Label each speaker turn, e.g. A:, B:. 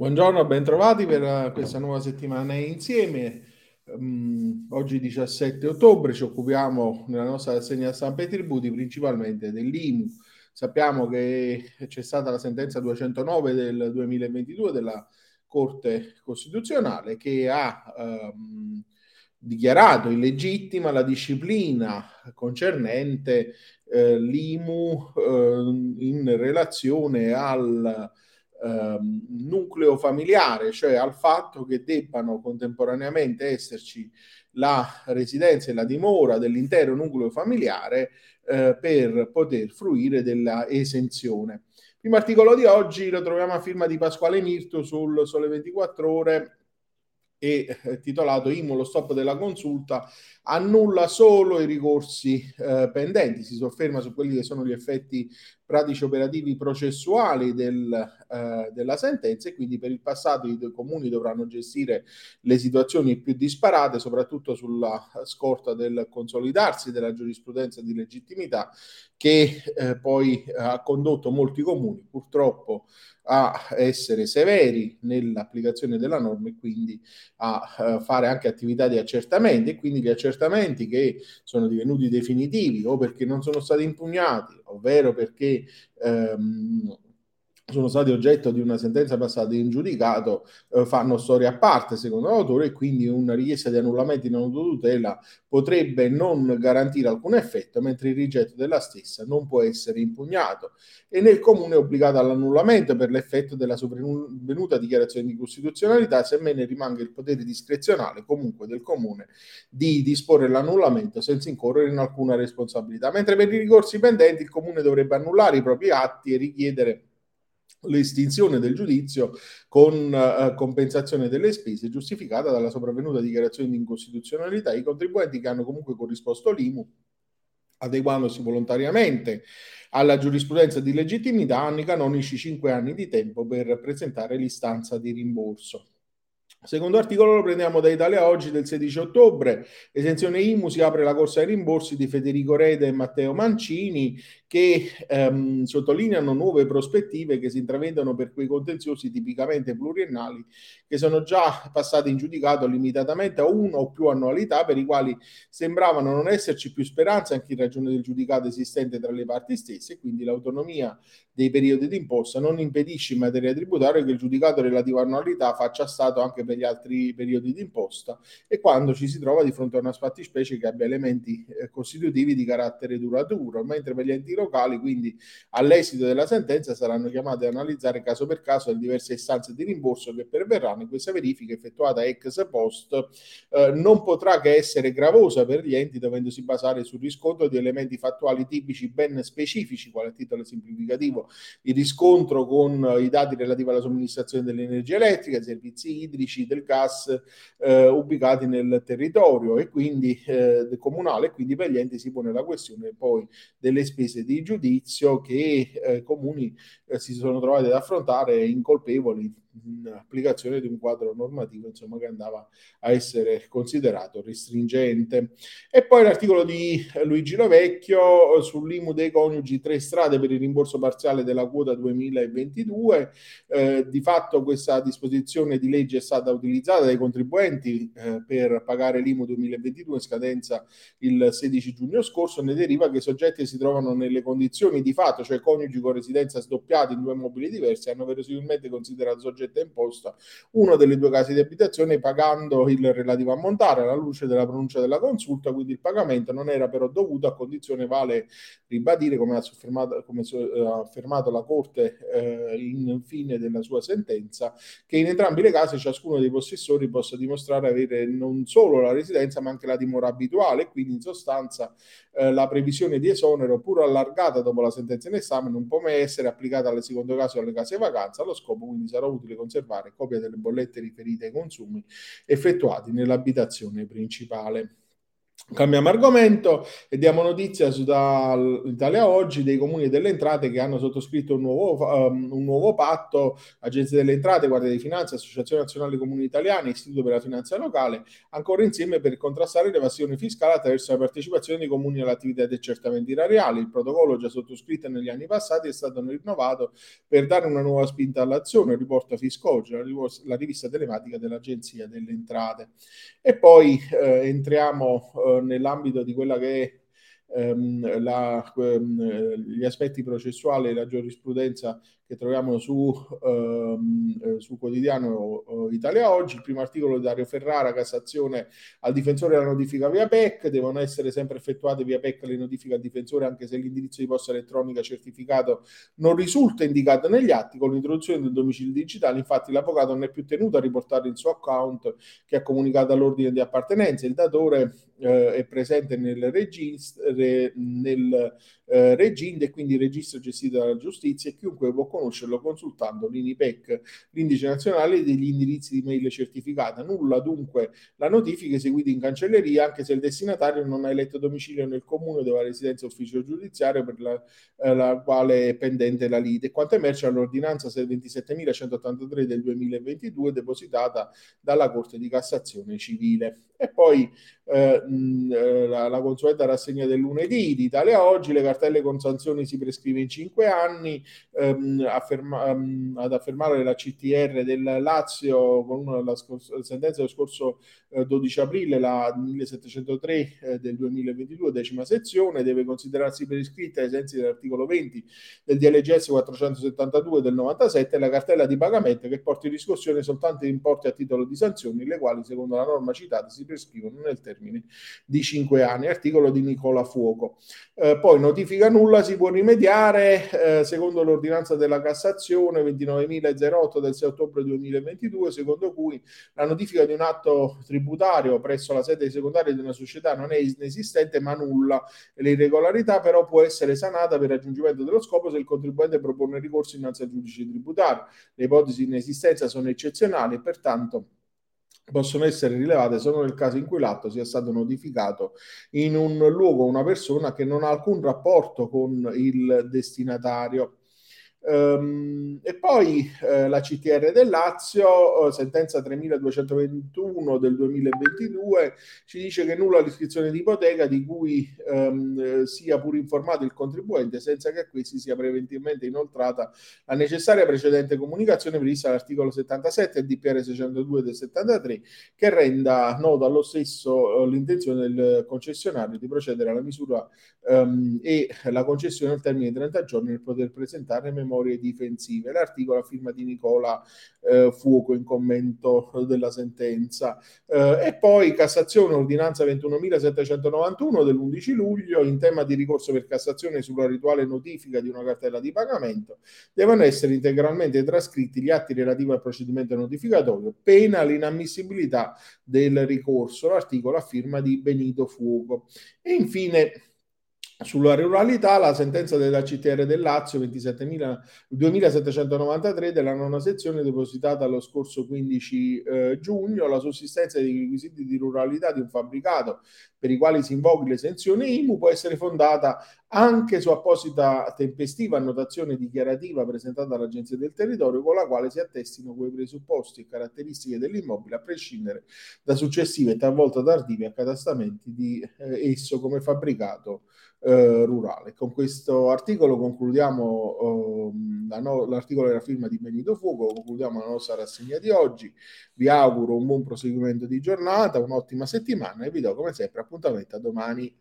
A: Buongiorno, bentrovati per questa nuova settimana insieme. Um, oggi 17 ottobre ci occupiamo nella nostra rassegna stampa e tributi principalmente dell'IMU. Sappiamo che c'è stata la sentenza 209 del 2022 della Corte Costituzionale che ha um, dichiarato illegittima la disciplina concernente eh, l'IMU eh, in relazione al ehm, nucleo familiare, cioè al fatto che debbano contemporaneamente esserci la residenza e la dimora dell'intero nucleo familiare eh, per poter fruire della esenzione. Il primo articolo di oggi lo troviamo a firma di Pasquale Mirto sul Sole 24 Ore e eh, titolato IMO lo stop della consulta annulla solo i ricorsi eh, pendenti, si sofferma su quelli che sono gli effetti pratici operativi processuali del, eh, della sentenza e quindi per il passato i comuni dovranno gestire le situazioni più disparate, soprattutto sulla scorta del consolidarsi della giurisprudenza di legittimità che eh, poi ha condotto molti comuni purtroppo a essere severi nell'applicazione della norma e quindi a uh, fare anche attività di accertamento e quindi gli accertamenti che sono divenuti definitivi o perché non sono stati impugnati, ovvero perché ehm, sono stati oggetto di una sentenza passata in giudicato, eh, fanno storia a parte secondo l'autore e quindi una richiesta di annullamento in autotutela potrebbe non garantire alcun effetto, mentre il rigetto della stessa non può essere impugnato. E nel comune è obbligato all'annullamento per l'effetto della sopravvenuta dichiarazione di costituzionalità, semmene rimanga il potere discrezionale comunque del comune di disporre l'annullamento senza incorrere in alcuna responsabilità, mentre per i ricorsi pendenti il comune dovrebbe annullare i propri atti e richiedere l'estinzione del giudizio con uh, compensazione delle spese giustificata dalla sopravvenuta dichiarazione di incostituzionalità. I contribuenti che hanno comunque corrisposto l'IMU, adeguandosi volontariamente alla giurisprudenza di legittimità, hanno i canonici 5 anni di tempo per presentare l'istanza di rimborso. Secondo articolo lo prendiamo da Italia Oggi del 16 ottobre. Esenzione IMU si apre la corsa ai rimborsi di Federico Reda e Matteo Mancini che ehm, sottolineano nuove prospettive che si intravedono per quei contenziosi tipicamente pluriennali che sono già passati in giudicato limitatamente a una o più annualità per i quali sembravano non esserci più speranza anche in ragione del giudicato esistente tra le parti stesse quindi l'autonomia dei periodi d'imposta non impedisce in materia tributaria che il giudicato relativo annualità faccia stato anche per gli altri periodi d'imposta e quando ci si trova di fronte a una fattispecie che abbia elementi eh, costitutivi di carattere duraturo mentre per gli enti locali, quindi all'esito della sentenza saranno chiamati ad analizzare caso per caso le diverse istanze di rimborso che perverranno. E questa verifica effettuata ex post eh, non potrà che essere gravosa per gli enti dovendosi basare sul riscontro di elementi fattuali tipici ben specifici, quale titolo semplificativo il riscontro con i dati relativi alla somministrazione dell'energia elettrica, servizi idrici, del gas eh, ubicati nel territorio e quindi eh, comunale, quindi per gli enti si pone la questione poi delle spese di giudizio che eh, comuni eh, si sono trovati ad affrontare incolpevoli in applicazione di un quadro normativo insomma, che andava a essere considerato restringente. E poi l'articolo di Luigi Lovecchio sull'IMU dei coniugi, tre strade per il rimborso parziale della quota 2022. Eh, di fatto questa disposizione di legge è stata utilizzata dai contribuenti eh, per pagare l'IMU 2022 in scadenza il 16 giugno scorso. Ne deriva che i soggetti si trovano nelle condizioni di fatto, cioè coniugi con residenza sdoppiata in due mobili diversi, hanno verosimilmente considerato soggetti soggetta imposta uno delle due case di abitazione pagando il relativo ammontare alla luce della pronuncia della consulta, quindi il pagamento non era però dovuto a condizione vale ribadire, come ha, come eh, ha affermato la Corte eh, in fine della sua sentenza, che in entrambi le casi ciascuno dei possessori possa dimostrare avere non solo la residenza ma anche la dimora abituale, quindi in sostanza eh, la previsione di esonero, pur allargata dopo la sentenza in esame, non può mai essere applicata alle seconde case o alle case vacanza, allo scopo quindi sarà utile conservare copia delle bollette riferite ai consumi effettuati nell'abitazione principale. Cambiamo argomento e diamo notizia su Italia Oggi dei comuni e delle entrate che hanno sottoscritto un nuovo, um, un nuovo patto, Agenzia delle Entrate, Guardia di Finanza, Associazione Nazionale Comuni Italiani, Istituto per la Finanza Locale, ancora insieme per contrastare l'evasione fiscale attraverso la partecipazione dei comuni all'attività dei accertamenti erariali. Il protocollo già sottoscritto negli anni passati è stato rinnovato per dare una nuova spinta all'azione, riporta Fiscogi, la rivista telematica dell'Agenzia delle Entrate. E poi eh, entriamo eh, nell'ambito di quella che è ehm, la, ehm, gli aspetti processuali e la giurisprudenza che troviamo su, ehm, eh, su quotidiano eh, Italia Oggi. Il primo articolo di Dario Ferrara, Cassazione al difensore della notifica via PEC. Devono essere sempre effettuate via PEC le notifiche al difensore anche se l'indirizzo di posta elettronica certificato non risulta indicato negli atti. Con l'introduzione del domicilio digitale, infatti, l'avvocato non è più tenuto a riportare il suo account che ha comunicato all'ordine di appartenenza. Il datore eh, è presente nel registro, nel eh, Reginde e quindi il registro gestito dalla giustizia e chiunque può conoscerlo consultando l'INIPEC, l'indice nazionale degli indirizzi di mail certificata. Nulla dunque la notifica eseguita in cancelleria anche se il destinatario non ha eletto domicilio nel comune dove ha residenza ufficio giudiziario per la, eh, la quale è pendente la lite. Quanto emerge all'ordinanza 27.183 del 2022 depositata dalla Corte di Cassazione Civile. E poi eh, eh, la, la, consueta rassegna del lunedì di Italia Oggi, le cartelle con sanzioni si prescrive in cinque anni, ehm, afferma, ehm, ad affermare la CTR del Lazio con la, scors- la sentenza dello scorso eh, 12 aprile, la 1703 eh, del 2022, decima sezione, deve considerarsi prescritta ai sensi dell'articolo 20 del DLGS 472 del 97 la cartella di pagamento che porti in riscossione soltanto importi a titolo di sanzioni, le quali secondo la norma citata si prescrivono nel termine di 5 anni, articolo di Nicola Fuoco. Eh, poi notifica nulla si può rimediare eh, secondo l'ordinanza della Cassazione 29.008 del 6 ottobre 2022, secondo cui la notifica di un atto tributario presso la sede secondaria di una società non è inesistente ma nulla. L'irregolarità però può essere sanata per raggiungimento dello scopo se il contribuente propone ricorso innanzi al giudice tributario. Le ipotesi di inesistenza sono eccezionali e pertanto possono essere rilevate solo nel caso in cui l'atto sia stato notificato in un luogo o una persona che non ha alcun rapporto con il destinatario. Um, e poi eh, la CTR del Lazio, eh, sentenza 3221 del 2022, ci dice che nulla l'iscrizione di ipoteca di cui um, sia pur informato il contribuente senza che a questi sia preventivamente inoltrata la necessaria precedente comunicazione prevista all'articolo 77 del DPR 602 del 73 che renda nota allo stesso uh, l'intenzione del concessionario di procedere alla misura um, e la concessione al termine di 30 giorni per poter presentare memorie difensive. L'articolo a firma di Nicola eh, Fuoco in commento della sentenza. Eh, e poi Cassazione, ordinanza 21.791 dell'11 luglio, in tema di ricorso per Cassazione sulla rituale notifica di una cartella di pagamento, devono essere integralmente trascritti gli atti relativi al procedimento notificatorio, pena l'inammissibilità del ricorso, l'articolo a firma di Benito Fuoco. E infine sulla ruralità, la sentenza della CTR del Lazio 2793 della nona sezione depositata lo scorso 15 eh, giugno, la sussistenza dei requisiti di ruralità di un fabbricato per i quali si invoghi l'esenzione IMU può essere fondata anche su apposita tempestiva annotazione dichiarativa presentata dall'Agenzia del Territorio con la quale si attestino quei presupposti e caratteristiche dell'immobile a prescindere da successive e talvolta tardivi accatastamenti di eh, esso come fabbricato eh, rurale. Con questo articolo concludiamo eh, no- l'articolo della firma di Benito Fuoco, concludiamo la nostra rassegna di oggi. Vi auguro un buon proseguimento di giornata, un'ottima settimana e vi do come sempre appuntamento a domani.